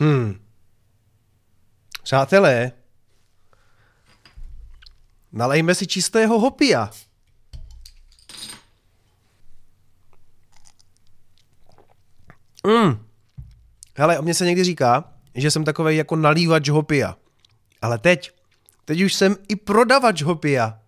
Hmm. Přátelé, nalejme si čistého hopia. Mm. Hele, o mě se někdy říká, že jsem takový jako nalívač hopia. Ale teď, teď už jsem i prodavač hopia.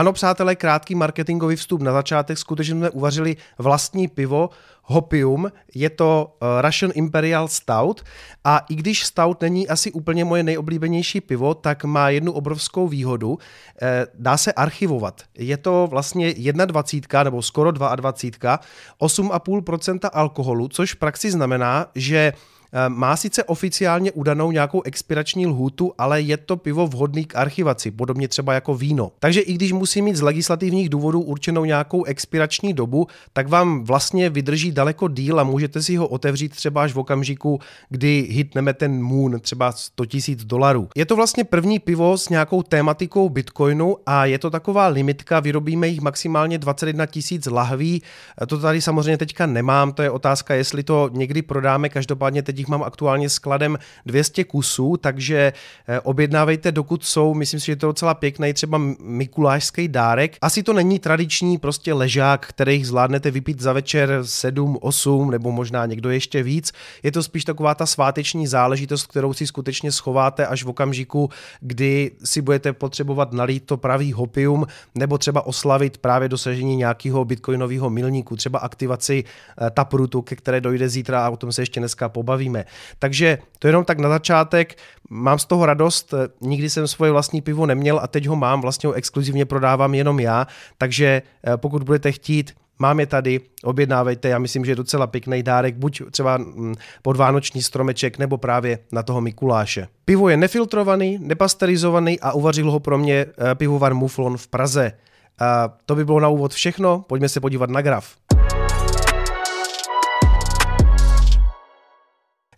Ano, přátelé, krátký marketingový vstup na začátek. Skutečně jsme uvařili vlastní pivo, Hopium. Je to uh, Russian Imperial Stout a i když Stout není asi úplně moje nejoblíbenější pivo, tak má jednu obrovskou výhodu. Eh, dá se archivovat. Je to vlastně 21 nebo skoro 22, 8,5% alkoholu, což v praxi znamená, že Eh, má sice oficiálně udanou nějakou expirační lhůtu, ale je to pivo vhodný k archivaci, podobně třeba jako víno. Takže i když musí mít z legislativních důvodů určenou nějakou expirační dobu, tak vám vlastně vydrží daleko díl a můžete si ho otevřít třeba až v okamžiku, kdy hitneme ten moon, třeba 100 000 dolarů. Je to vlastně první pivo s nějakou tématikou Bitcoinu a je to taková limitka, vyrobíme jich maximálně 21 tisíc lahví. Eh, to tady samozřejmě teďka nemám, to je otázka, jestli to někdy prodáme, každopádně teď jich mám aktuálně skladem 200 kusů, takže eh, objednávejte, dokud jsou. Myslím si, že to je docela pěkný, třeba mikulášský dárek. Asi to není tradiční prostě ležák, který zvládnete vypít za večer 7, 8 nebo možná někdo ještě víc. Je to spíš taková ta sváteční záležitost, kterou si skutečně schováte až v okamžiku, kdy si budete potřebovat nalít to pravý hopium nebo třeba oslavit právě dosažení nějakého bitcoinového milníku, třeba aktivaci eh, Taprutu, ke které dojde zítra a o tom se ještě dneska pobavíme bavíme. Takže to jenom tak na začátek, mám z toho radost, nikdy jsem svoje vlastní pivo neměl a teď ho mám, vlastně ho exkluzivně prodávám jenom já, takže eh, pokud budete chtít, Mám je tady, objednávejte, já myslím, že je docela pěkný dárek, buď třeba mm, pod vánoční stromeček, nebo právě na toho Mikuláše. Pivo je nefiltrovaný, nepasterizovaný a uvařil ho pro mě eh, pivovar Muflon v Praze. A to by bylo na úvod všechno, pojďme se podívat na graf.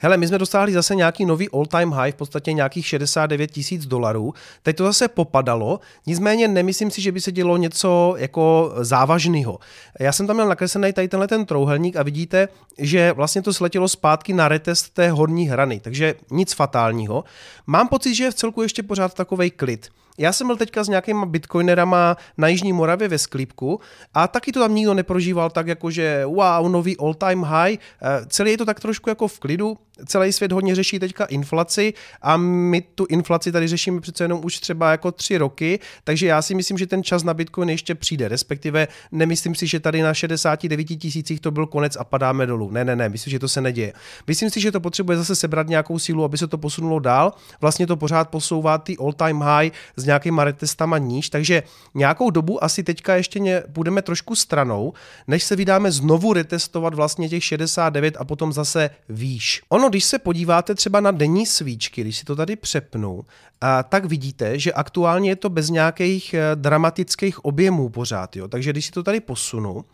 Hele, my jsme dosáhli zase nějaký nový all-time high, v podstatě nějakých 69 tisíc dolarů. Teď to zase popadalo, nicméně nemyslím si, že by se dělo něco jako závažného. Já jsem tam měl nakreslený tady tenhle ten trouhelník a vidíte, že vlastně to sletělo zpátky na retest té horní hrany, takže nic fatálního. Mám pocit, že je v celku ještě pořád takovej klid. Já jsem byl teďka s nějakýma bitcoinerama na Jižní Moravě ve Sklípku a taky to tam nikdo neprožíval tak jako, že wow, nový all time high. Eh, celý je to tak trošku jako v klidu, celý svět hodně řeší teďka inflaci a my tu inflaci tady řešíme přece jenom už třeba jako tři roky, takže já si myslím, že ten čas na Bitcoin ještě přijde, respektive nemyslím si, že tady na 69 tisících to byl konec a padáme dolů. Ne, ne, ne, myslím, že to se neděje. Myslím si, že to potřebuje zase sebrat nějakou sílu, aby se to posunulo dál. Vlastně to pořád posouvá ty all time high s nějakýma retestama níž, takže nějakou dobu asi teďka ještě budeme trošku stranou, než se vydáme znovu retestovat vlastně těch 69 a potom zase výš. Ono, když se podíváte třeba na denní svíčky, když si to tady přepnu, a tak vidíte, že aktuálně je to bez nějakých eh, dramatických objemů pořád. Jo? Takže když si to tady posunu,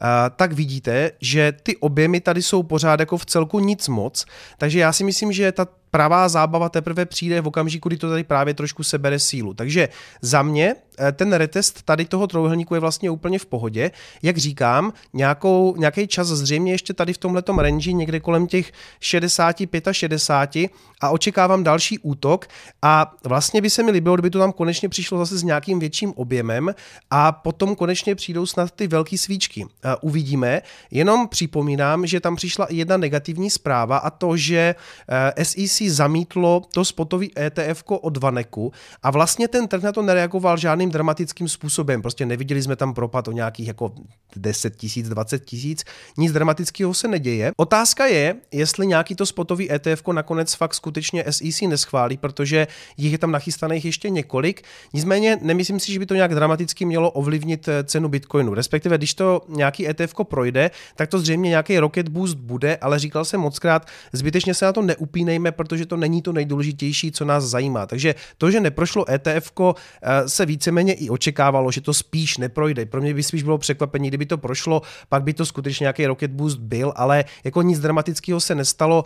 a, tak vidíte, že ty objemy tady jsou pořád jako v celku nic moc. Takže já si myslím, že ta pravá zábava teprve přijde v okamžiku, kdy to tady právě trošku sebere sílu. Takže za mě eh, ten retest tady toho trouhelníku je vlastně úplně v pohodě. Jak říkám, nějakou, nějaký čas zřejmě ještě tady v tomhletom range, někde kolem těch 65 a 60 a očekávám další útok a vlastně by se mi líbilo, kdyby to tam konečně přišlo zase s nějakým větším objemem a potom konečně přijdou snad ty velké svíčky. Eh, uvidíme, jenom připomínám, že tam přišla i jedna negativní zpráva a to, že eh, SEC zamítlo to spotový ETF od Vaneku a vlastně ten trh na to nereagoval žádným dramatickým způsobem. Prostě neviděli jsme tam propad o nějakých jako 10 tisíc, 20 tisíc, nic dramatického se neděje. Otázka je, jestli nějaký to spotový ETF nakonec fakt skutečně SEC neschválí, protože jich je tam nachystaných ještě několik. Nicméně nemyslím si, že by to nějak dramaticky mělo ovlivnit eh, cenu Bitcoinu. Respektive, když to nějaký ETF projde, tak to zřejmě nějaký rocket boost bude, ale říkal jsem mockrát, zbytečně se na to neupínejme, protože protože to není to nejdůležitější, co nás zajímá. Takže to, že neprošlo ETF, eh, se víceméně i očekávalo, že to spíš neprojde. Pro mě by spíš bylo překvapení, kdyby to prošlo, pak by to skutečně nějaký rocket boost byl, ale jako nic dramatického se nestalo,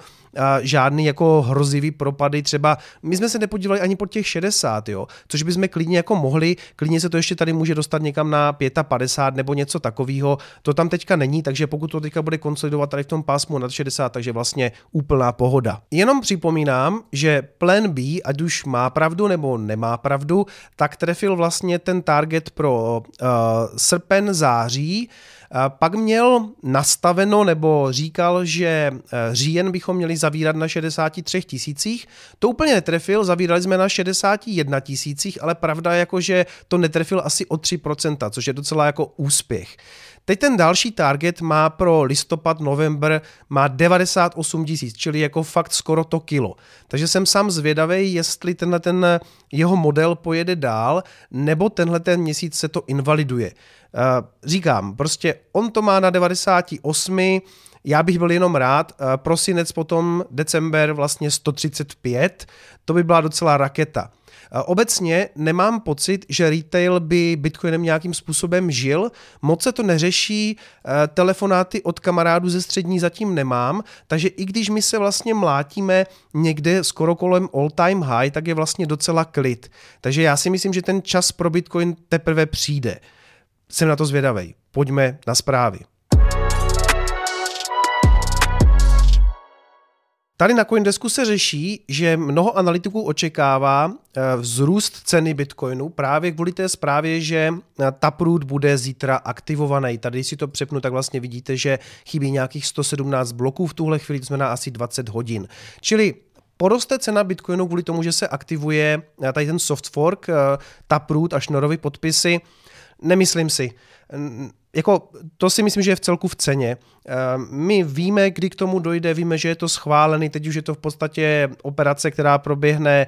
žádný jako hrozivý propady, třeba my jsme se nepodívali ani pod těch 60, jo, což bychom klidně jako mohli, klidně se to ještě tady může dostat někam na 55 nebo něco takového, to tam teďka není, takže pokud to teďka bude konsolidovat tady v tom pásmu nad 60, takže vlastně úplná pohoda. Jenom připomínám, že Plan B, ať už má pravdu nebo nemá pravdu, tak trefil vlastně ten target pro uh, srpen, září, pak měl nastaveno nebo říkal, že eh, říjen bychom měli zavírat na 63 tisících. To úplně netrefil, zavírali jsme na 61 tisících, ale pravda je jako, že to netrefil asi o 3%, což je docela jako úspěch. Teď ten další target má pro listopad, november má 98 tisíc, čili jako fakt skoro to kilo. Takže jsem sám zvědavý, jestli tenhle ten jeho model pojede dál, nebo tenhle ten měsíc se to invaliduje. Eh, říkám, prostě on to má na 98, já bych byl jenom rád, eh, prosinec potom, december vlastně 135, to by byla docela raketa. Obecně nemám pocit, že retail by Bitcoinem nějakým způsobem žil. Moc se to neřeší, eh, telefonáty od kamarádů ze střední zatím nemám, takže i když my se vlastně mlátíme někde skoro kolem all time high, tak je vlastně docela klid. Takže já si myslím, že ten čas pro Bitcoin teprve přijde. Jsem na to zvědavý. Pojďme na zprávy. Tady na Coindesku se řeší, že mnoho analytiků očekává eh, vzrůst ceny Bitcoinu právě kvůli té zprávě, že eh, Taproot bude zítra aktivovaný. Tady si to přepnu, tak vlastně vidíte, že chybí nějakých 117 bloků v tuhle chvíli, jsme na asi 20 hodin. Čili Poroste cena Bitcoinu kvůli tomu, že se aktivuje eh, tady ten soft fork, Taproot a šnorovy podpisy. Nemyslím si. Jako, to si myslím, že je v celku v ceně. Ehm, my víme, kdy k tomu dojde, víme, že je to schválený, teď už je to v podstatě operace, která proběhne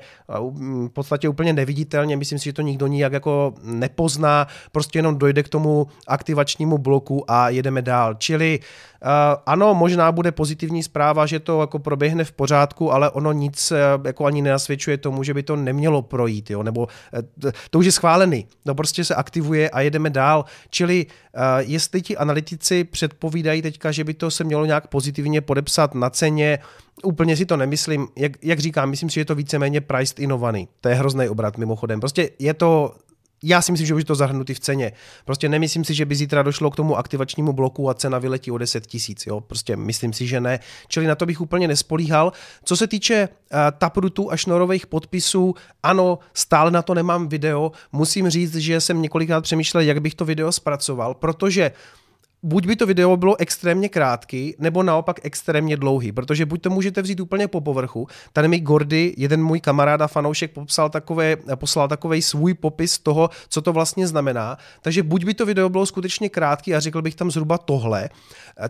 v podstatě úplně neviditelně, myslím si, že to nikdo nijak jako nepozná, prostě jenom dojde k tomu aktivačnímu bloku a jedeme dál. Čili uh, ano, možná bude pozitivní zpráva, že to jako proběhne v pořádku, ale ono nic uh, jako ani nenasvědčuje tomu, že by to nemělo projít, jo? nebo uh, to už je schválený, no prostě se aktivuje a jedeme dál. Čili uh, jestli ti analytici předpovídají teďka že by to se mělo nějak pozitivně podepsat na ceně. Úplně si to nemyslím. Jak, jak říkám, myslím si, že je to víceméně priced inovaný. To je hrozný obrat mimochodem. Prostě je to já si myslím, že už je to zahrnutý v ceně. Prostě nemyslím si, že by zítra došlo k tomu aktivačnímu bloku a cena vyletí o 10 tisíc. Prostě myslím si, že ne. Čili na to bych úplně nespolíhal. Co se týče uh, taprutů a šnorových podpisů, ano, stále na to nemám video. Musím říct, že jsem několikrát přemýšlel, jak bych to video zpracoval, protože buď by to video bylo extrémně krátký, nebo naopak extrémně dlouhý, protože buď to můžete vzít úplně po povrchu. Tady mi Gordy, jeden můj kamarád a fanoušek, popsal takové, poslal takový svůj popis toho, co to vlastně znamená. Takže buď by to video bylo skutečně krátký a řekl bych tam zhruba tohle.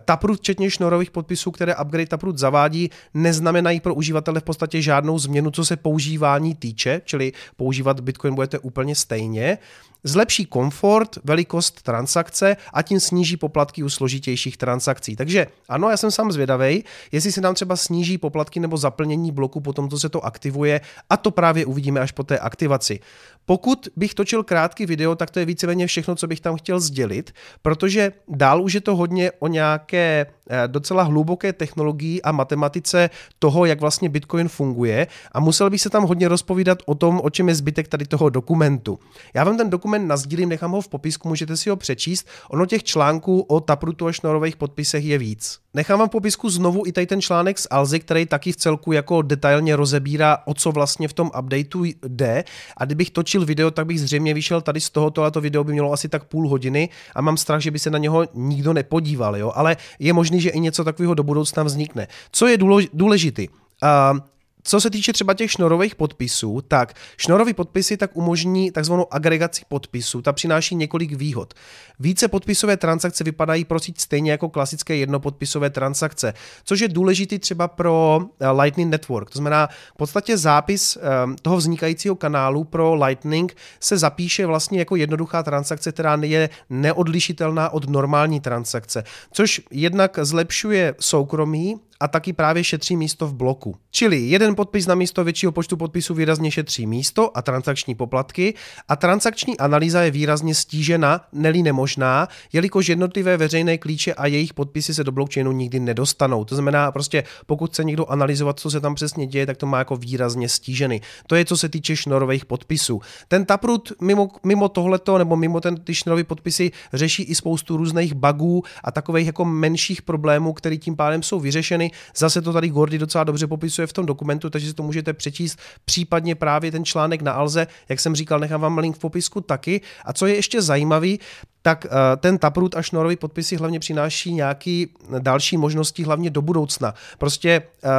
Taproot, včetně šnorových podpisů, které upgrade Taproot zavádí, neznamenají pro uživatele v podstatě žádnou změnu, co se používání týče, čili používat Bitcoin budete úplně stejně zlepší komfort, velikost transakce a tím sníží poplatky u složitějších transakcí. Takže ano, já jsem sám zvědavý, jestli se nám třeba sníží poplatky nebo zaplnění bloku po tom, co se to aktivuje a to právě uvidíme až po té aktivaci. Pokud bych točil krátký video, tak to je víceméně všechno, co bych tam chtěl sdělit, protože dál už je to hodně o nějaké eh, docela hluboké technologii a matematice toho, jak vlastně Bitcoin funguje a musel bych se tam hodně rozpovídat o tom, o čem je zbytek tady toho dokumentu. Já vám ten dokument nazdílím, nechám ho v popisku, můžete si ho přečíst. Ono těch článků o Taprutu a šnorových podpisech je víc. Nechám vám v popisku znovu i tady ten článek z Alzy, který taky v celku jako detailně rozebírá, o co vlastně v tom updateu jde. A kdybych točil video, tak bych zřejmě vyšel tady z tohoto, a to video by mělo asi tak půl hodiny a mám strach, že by se na něho nikdo nepodíval, jo? ale je možný, že i něco takového do budoucna vznikne. Co je důležitý? Uh, co se týče třeba těch šnorových podpisů, tak šnorové podpisy tak umožní takzvanou agregaci podpisů. Ta přináší několik výhod. Více podpisové transakce vypadají prosít stejně jako klasické jednopodpisové transakce, což je důležitý třeba pro eh, Lightning Network. To znamená, v podstatě zápis eh, toho vznikajícího kanálu pro Lightning se zapíše vlastně jako jednoduchá transakce, která je neodlišitelná od normální transakce, což jednak zlepšuje soukromí a taky právě šetří místo v bloku. Čili jeden podpis na místo většího počtu podpisů výrazně šetří místo a transakční poplatky a transakční analýza je výrazně stížena, neli nemožná, jelikož jednotlivé veřejné klíče a jejich podpisy se do blockchainu nikdy nedostanou. To znamená prostě, pokud chce někdo analyzovat, co se tam přesně děje, tak to má jako výrazně stížený. To je co se týče šnorových podpisů. Ten Taproot mimo, mimo tohleto nebo mimo ten, ty šnorové podpisy řeší i spoustu různých bugů a takových jako menších problémů, které tím pádem jsou vyřešeny. Zase to tady Gordy docela dobře popisuje v tom dokumentu, takže si to můžete přečíst, případně právě ten článek na Alze, jak jsem říkal, nechám vám link v popisku taky. A co je ještě zajímavý, tak eh, ten Taproot a šnorový podpisy hlavně přináší nějaké další možnosti, hlavně do budoucna. Prostě eh,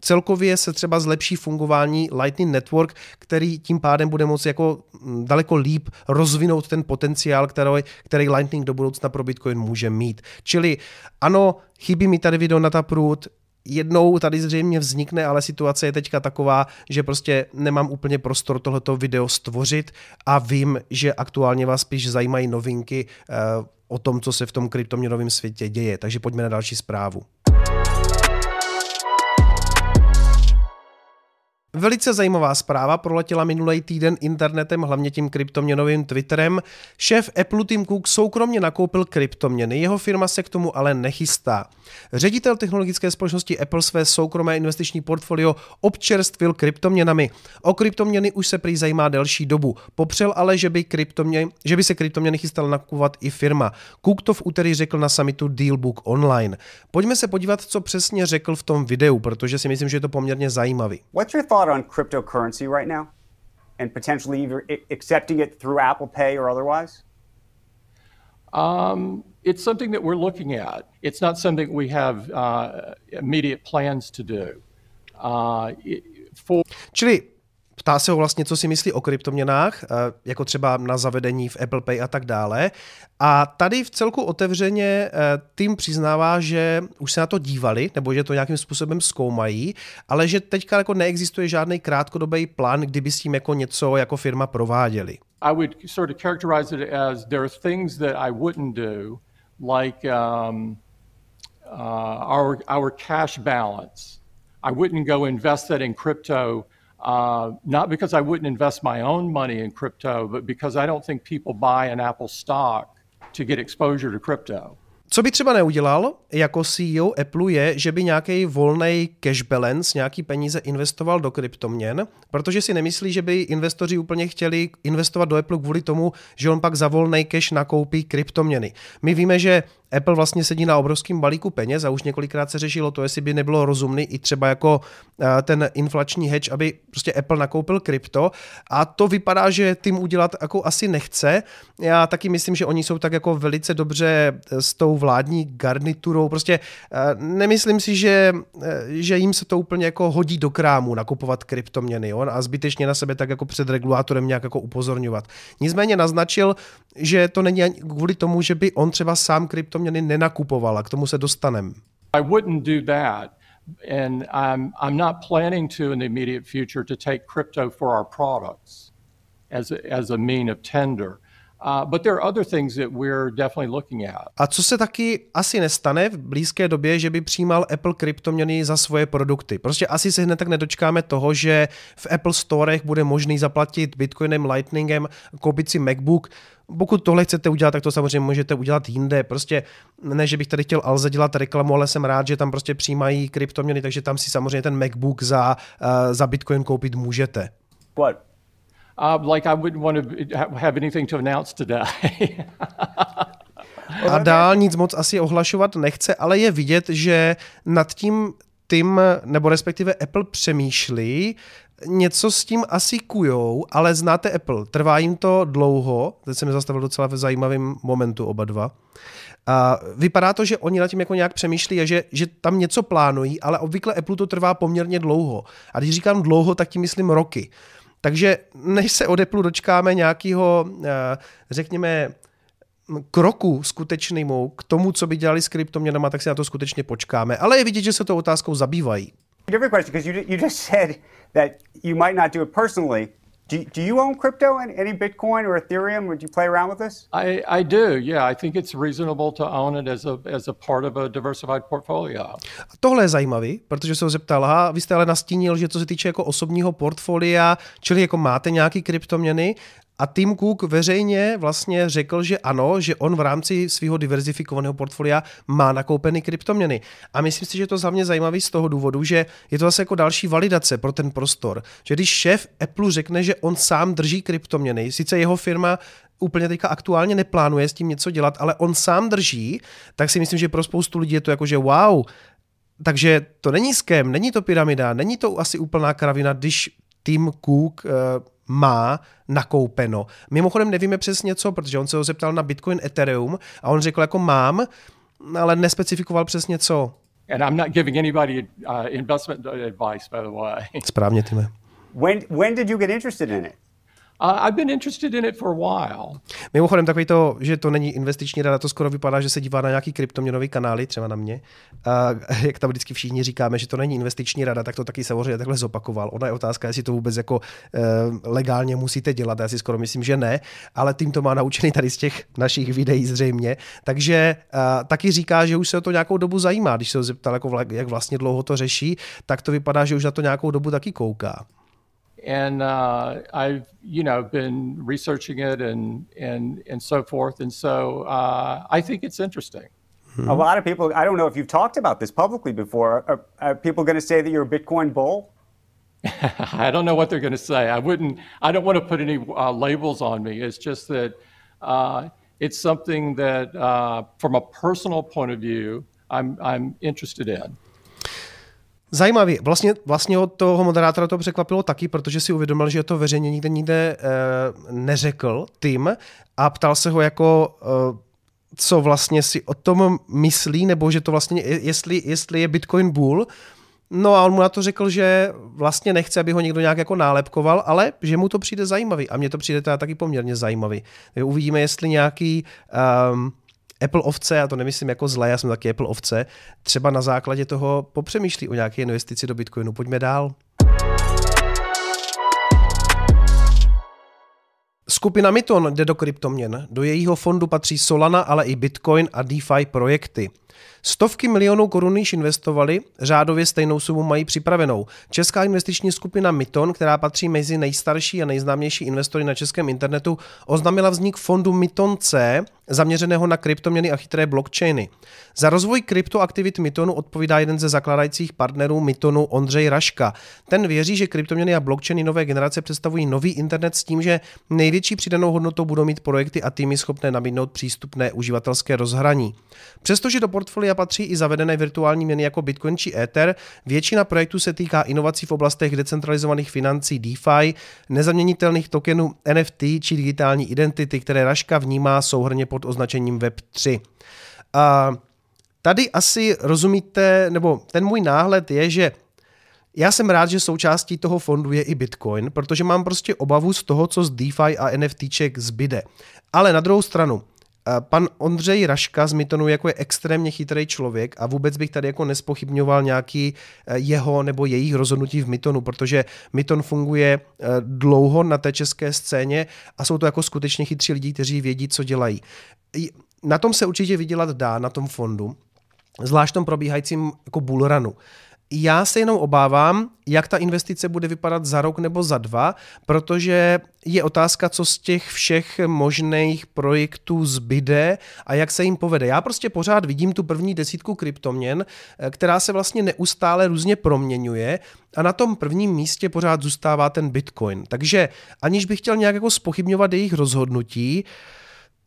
celkově se třeba zlepší fungování Lightning Network, který tím pádem bude moci jako hm, daleko líp rozvinout ten potenciál, který, který Lightning do budoucna pro Bitcoin může mít. Čili ano, chybí mi tady video na Taproot, jednou tady zřejmě vznikne, ale situace je teďka taková, že prostě nemám úplně prostor tohleto video stvořit a vím, že aktuálně vás spíš zajímají novinky uh, o tom, co se v tom kryptoměnovém světě děje. Takže pojďme na další zprávu. Velice zajímavá zpráva proletěla minulý týden internetem, hlavně tím kryptoměnovým Twitterem. Šéf Apple Tim Cook soukromně nakoupil kryptoměny, jeho firma se k tomu ale nechystá. Ředitel technologické společnosti Apple své soukromé investiční portfolio občerstvil kryptoměnami. O kryptoměny už se prý zajímá delší dobu. Popřel ale, že by, kryptomě, že by se kryptoměny chystal nakupovat i firma. Cook to v úterý řekl na summitu Dealbook Online. Pojďme se podívat, co přesně řekl v tom videu, protože si myslím, že je to poměrně zajímavý. What's your thought on cryptocurrency right now? And potentially either accepting it through Apple Pay or otherwise? Um, it's something that we're looking at. It's not something we have uh, immediate plans to do. Uh, for... Chili Ptá se ho vlastně, co si myslí o kryptoměnách, eh, jako třeba na zavedení v Apple Pay a tak dále. A tady v celku otevřeně eh, tým přiznává, že už se na to dívali, nebo že to nějakým způsobem zkoumají, ale že teďka jako neexistuje žádný krátkodobý plán, kdyby s tím jako něco jako firma prováděli. I would sort of characterize it as there are things that I wouldn't do, like um, uh, our, our cash balance. I wouldn't go invest that in crypto Uh, not because I wouldn't invest my own money in crypto, but because I don't think people buy an Apple stock to get exposure to crypto. Co by třeba neudělal jako CEO Apple je, že by nějaký volný cash balance, nějaký peníze investoval do kryptoměn, protože si nemyslí, že by investoři úplně chtěli investovat do Apple kvůli tomu, že on pak za volný cash nakoupí kryptoměny. My víme, že Apple vlastně sedí na obrovském balíku peněz a už několikrát se řešilo to, jestli by nebylo rozumný i třeba jako eh, ten inflační hedge, aby prostě Apple nakoupil krypto a to vypadá, že tím udělat jako asi nechce. Já taky myslím, že oni jsou tak jako velice dobře eh, s tou vládní garniturou, prostě eh, nemyslím si, že, že jim se to úplně jako hodí do krámu nakupovat kryptoměny jo? a zbytečně na sebe tak jako před regulátorem nějak jako upozorňovat. Nicméně naznačil, že to není kvůli tomu, že by on třeba sám kryptoměny nenakupoval a k tomu se dostanem. I wouldn't do that. And I'm, I'm not planning to in the immediate future to take crypto for our products as a, as a mean of tender. But there are other things that we're definitely looking at. A co se taky asi nestane v blízké době, že by přijímal Apple kryptoměny za svoje produkty. Prostě asi se hned tak nedočkáme toho, že v Apple Storech bude možný zaplatit Bitcoinem, Lightningem, koupit si MacBook. Pokud tohle chcete udělat, tak to samozřejmě můžete udělat jinde. Prostě ne, že bych tady chtěl Alze dělat reklamu, ale jsem rád, že tam prostě přijímají kryptoměny, takže tam si samozřejmě ten MacBook za, uh, za Bitcoin koupit můžete. What? Uh, like I wouldn't want to have anything to announce today. A dál nic moc asi ohlašovat nechce, ale je vidět, že nad tím tím, nebo respektive Apple přemýšlí, něco s tím asi kujou, ale znáte Apple, trvá jim to dlouho, teď se mi zastavil docela v zajímavém momentu oba dva. A vypadá to, že oni na tím jako nějak přemýšlí a že, že tam něco plánují, ale obvykle Apple to trvá poměrně dlouho. A když říkám dlouho, tak tím myslím roky. Takže než se od Apple dočkáme nějakého, eh, řekněme, kroku skutečnému k tomu, co by dělali s kryptoměnama, tak si na to skutečně počkáme. Ale je vidět, že se to otázkou zabývají. Different question, because you, you just said that you might not do it personally, Do, do you own crypto, and any Bitcoin or Ethereum? Would you play around with this? I, I do, yeah. I think it's reasonable to own it as a, as a part of a diversified portfolio. A tohle je zajímavý, protože se ho zeptal, aha, vy jste ale nastínil, že co se týče jako osobního portfolia, čili jako máte nějaký kryptoměny, a Tim Cook veřejně vlastně řekl, že ano, že on v rámci svého diverzifikovaného portfolia má nakoupeny kryptoměny. A myslím si, že to za mě zajímavé z toho důvodu, že je to zase jako další validace pro ten prostor. Že když šéf Apple řekne, že on sám drží kryptoměny, sice jeho firma úplně teďka aktuálně neplánuje s tím něco dělat, ale on sám drží, tak si myslím, že pro spoustu lidí je to jako, že wow, takže to není skem, není to pyramida, není to asi úplná kravina, když Tim Cook uh, má nakoupeno. Mimochodem nevíme přesně co, protože on se ho zeptal na Bitcoin Ethereum a on řekl jako mám, ale nespecifikoval přesně co. And I'm not giving anybody uh, investment advice, by the way. Správně, Time. When, when did you get interested in it? I've been interested in it for a while. Mimochodem takový to, že to není investiční rada, to skoro vypadá, že se dívá na nějaký kryptoměnový kanály, třeba na mě. A jak tam vždycky všichni říkáme, že to není investiční rada, tak to taky samozřejmě takhle zopakoval. Ona je otázka, jestli to vůbec jako uh, legálně musíte dělat. Já si skoro myslím, že ne, ale tím to má naučený tady z těch našich videí zřejmě. Takže uh, taky říká, že už se o to nějakou dobu zajímá. Když se ho zeptal, jako jak vlastně dlouho to řeší, tak to vypadá, že už na to nějakou dobu taky kouká. And uh, I've you know been researching it and and and so forth, and so uh, I think it's interesting. A lot of people, I don't know if you've talked about this publicly before. Are, are people going to say that you're a Bitcoin bull? I don't know what they're going to say. I wouldn't. I don't want to put any uh, labels on me. It's just that uh, it's something that, uh, from a personal point of view, I'm I'm interested in. Zajímavý. Vlastně, vlastně od toho moderátora to překvapilo taky, protože si uvědomil, že to veřejně nikde nikde e, neřekl Tim a ptal se ho jako, e, co vlastně si o tom myslí, nebo že to vlastně, jestli, jestli je Bitcoin bull. No a on mu na to řekl, že vlastně nechce, aby ho někdo nějak jako nálepkoval, ale že mu to přijde zajímavý. A mně to přijde teda taky poměrně zajímavý. Uvidíme, jestli nějaký um, Apple ovce, já to nemyslím jako zlé, já jsem taky Apple ovce, třeba na základě toho popřemýšlí o nějaké investici do Bitcoinu. Pojďme dál. Skupina Miton jde do kryptoměn. Do jejího fondu patří Solana, ale i Bitcoin a DeFi projekty. Stovky milionů korun již investovali, řádově stejnou sumu mají připravenou. Česká investiční skupina Miton, která patří mezi nejstarší a nejznámější investory na českém internetu, oznámila vznik fondu Miton C, zaměřeného na kryptoměny a chytré blockchainy. Za rozvoj kryptoaktivit Mitonu odpovídá jeden ze zakládajících partnerů Mitonu Ondřej Raška. Ten věří, že kryptoměny a blockchainy nové generace představují nový internet s tím, že největší přidanou hodnotou budou mít projekty a týmy schopné nabídnout přístupné uživatelské rozhraní. Přestože do portfolia patří i zavedené virtuální měny jako Bitcoin či Ether, většina projektů se týká inovací v oblastech decentralizovaných financí DeFi, nezaměnitelných tokenů NFT či digitální identity, které Raška vnímá souhrně pod označením Web3. A tady asi rozumíte, nebo ten můj náhled je, že já jsem rád, že součástí toho fondu je i Bitcoin, protože mám prostě obavu z toho, co z DeFi a NFTček zbyde. Ale na druhou stranu, Pan Ondřej Raška z Mytonu jako je extrémně chytrý člověk a vůbec bych tady jako nespochybňoval nějaký eh, jeho nebo jejich rozhodnutí v Mytonu, protože Myton funguje eh, dlouho na té české scéně a jsou to jako skutečně chytří lidi, kteří vědí, co dělají. Na tom se určitě vydělat dá, na tom fondu, zvlášť tom probíhajícím jako bullrunu. Já se jenom obávám, jak ta investice bude vypadat za rok nebo za dva, protože je otázka, co z těch všech možných projektů zbyde a jak se jim povede. Já prostě pořád vidím tu první desítku kryptoměn, eh, která se vlastně neustále různě proměňuje a na tom prvním místě pořád zůstává ten Bitcoin. Takže aniž bych chtěl nějak jako spochybňovat jejich rozhodnutí,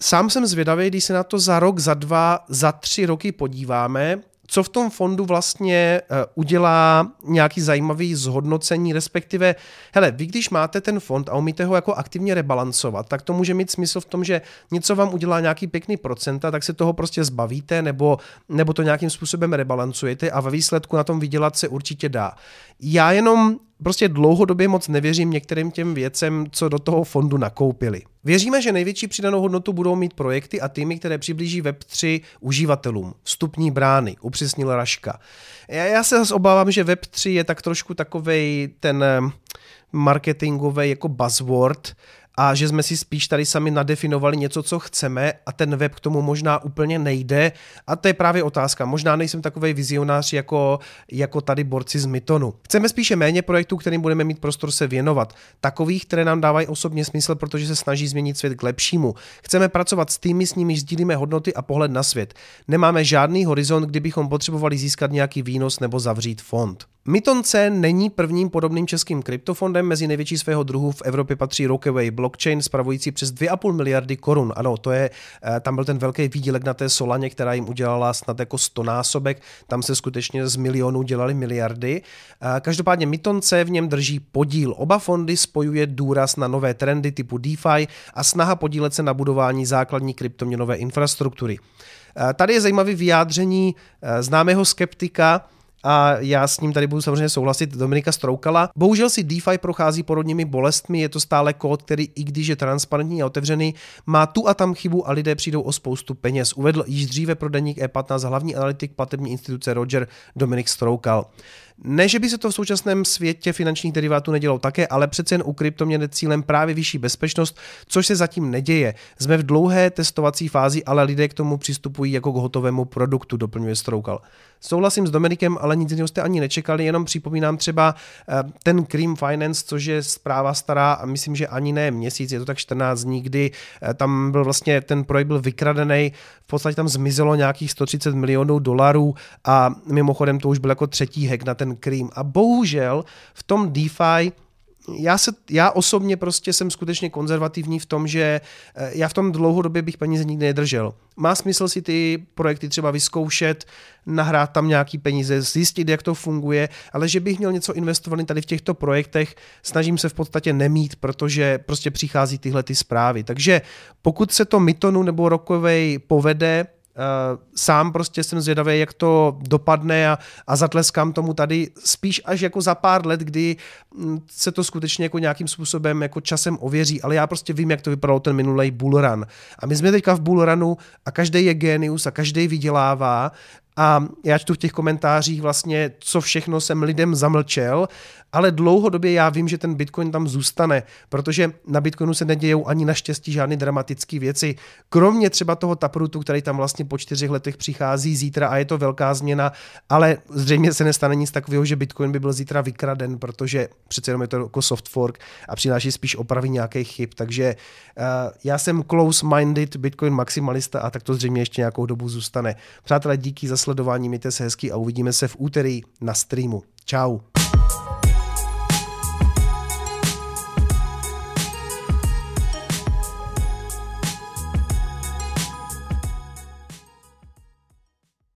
Sám jsem zvědavý, když se na to za rok, za dva, za tři roky podíváme, co v tom fondu vlastně eh, udělá nějaký zajímavý zhodnocení, respektive, hele, vy když máte ten fond a umíte ho jako aktivně rebalancovat, tak to může mít smysl v tom, že něco vám udělá nějaký pěkný procenta, tak se toho prostě zbavíte nebo, nebo to nějakým způsobem rebalancujete a ve výsledku na tom vydělat se určitě dá. Já jenom prostě dlouhodobě moc nevěřím některým těm věcem, co do toho fondu nakoupili. Věříme, že největší přidanou hodnotu budou mít projekty a týmy, které přiblíží Web3 uživatelům. Vstupní brány, upřesnil Raška. Já, já se zase obávám, že Web3 je tak trošku takovej ten eh, marketingový jako buzzword, a že jsme si spíš tady sami nadefinovali něco, co chceme a ten web k tomu možná úplně nejde. A to je právě otázka. Možná nejsem takový vizionář jako, jako tady borci z Mytonu. Chceme spíše méně projektů, kterým budeme mít prostor se věnovat. Takových, které nám dávají osobně smysl, protože se snaží změnit svět k lepšímu. Chceme pracovat s týmy, s nimi sdílíme hodnoty a pohled na svět. Nemáme žádný horizont, kdybychom potřebovali získat nějaký výnos nebo zavřít fond. Mytonce není prvním podobným českým kryptofondem, mezi největší svého druhu v Evropě patří Rockaway Blockchain, spravující přes 2,5 miliardy korun. Ano, to je, eh, tam byl ten velký výdělek na té Solaně, která jim udělala snad jako stonásobek, tam se skutečně z milionů dělali miliardy. Eh, každopádně Mytonce v něm drží podíl. Oba fondy spojuje důraz na nové trendy typu DeFi a snaha podílet se na budování základní kryptoměnové infrastruktury. Eh, tady je zajímavé vyjádření známého skeptika, a já s ním tady budu samozřejmě souhlasit, Dominika Stroukala. Bohužel si DeFi prochází porodními bolestmi, je to stále kód, který i když je transparentní a otevřený, má tu a tam chybu a lidé přijdou o spoustu peněz. Uvedl již dříve pro deník E15 hlavní analytik platební instituce Roger Dominik Stroukal. Ne, že by se to v současném světě finančních derivátů nedělo také, ale přece jen u kryptoměn cílem právě vyšší bezpečnost, což se zatím neděje. Jsme v dlouhé testovací fázi, ale lidé k tomu přistupují jako k hotovému produktu, doplňuje Stroukal. Souhlasím s Dominikem, ale nic jiného jste ani nečekali, jenom připomínám třeba eh, ten Cream Finance, což je zpráva stará a myslím, že ani ne měsíc, je to tak 14 dní, kdy eh, tam byl vlastně ten projekt byl vykradený, v podstatě tam zmizelo nějakých 130 milionů dolarů a mimochodem to už byl jako třetí hack na ten Cream. A bohužel v tom DeFi já, se, já osobně prostě jsem skutečně konzervativní v tom, že eh, já v tom dlouhodobě bych peníze nikdy nedržel. Má smysl si ty projekty třeba vyzkoušet, nahrát tam nějaký peníze, zjistit, jak to funguje, ale že bych měl něco investovaný tady v těchto projektech, snažím se v podstatě nemít, protože prostě přichází tyhle ty zprávy. Takže pokud se to Mytonu nebo Rokovej povede, sám prostě jsem zvědavý, jak to dopadne a, a zatleskám tomu tady spíš až jako za pár let, kdy mm, se to skutečně jako nějakým způsobem jako časem ověří, ale já prostě vím, jak to vypadalo ten minulý bullrun. A my jsme teďka v bullrunu a každý je genius a každý vydělává a já čtu v těch komentářích vlastně, co všechno jsem lidem zamlčel, ale dlouhodobě já vím, že ten Bitcoin tam zůstane, protože na Bitcoinu se nedějou ani naštěstí žádné dramatické věci. Kromě třeba toho Taprutu, který tam vlastně po čtyřech letech přichází zítra a je to velká změna, ale zřejmě se nestane nic takového, že Bitcoin by byl zítra vykraden, protože přece jenom je to jako soft fork a přináší spíš opravy nějakých chyb. Takže uh, já jsem close-minded Bitcoin maximalista a tak to zřejmě ještě nějakou dobu zůstane. Přátelé, díky za sledování, mějte se hezky a uvidíme se v úterý na streamu. Ciao.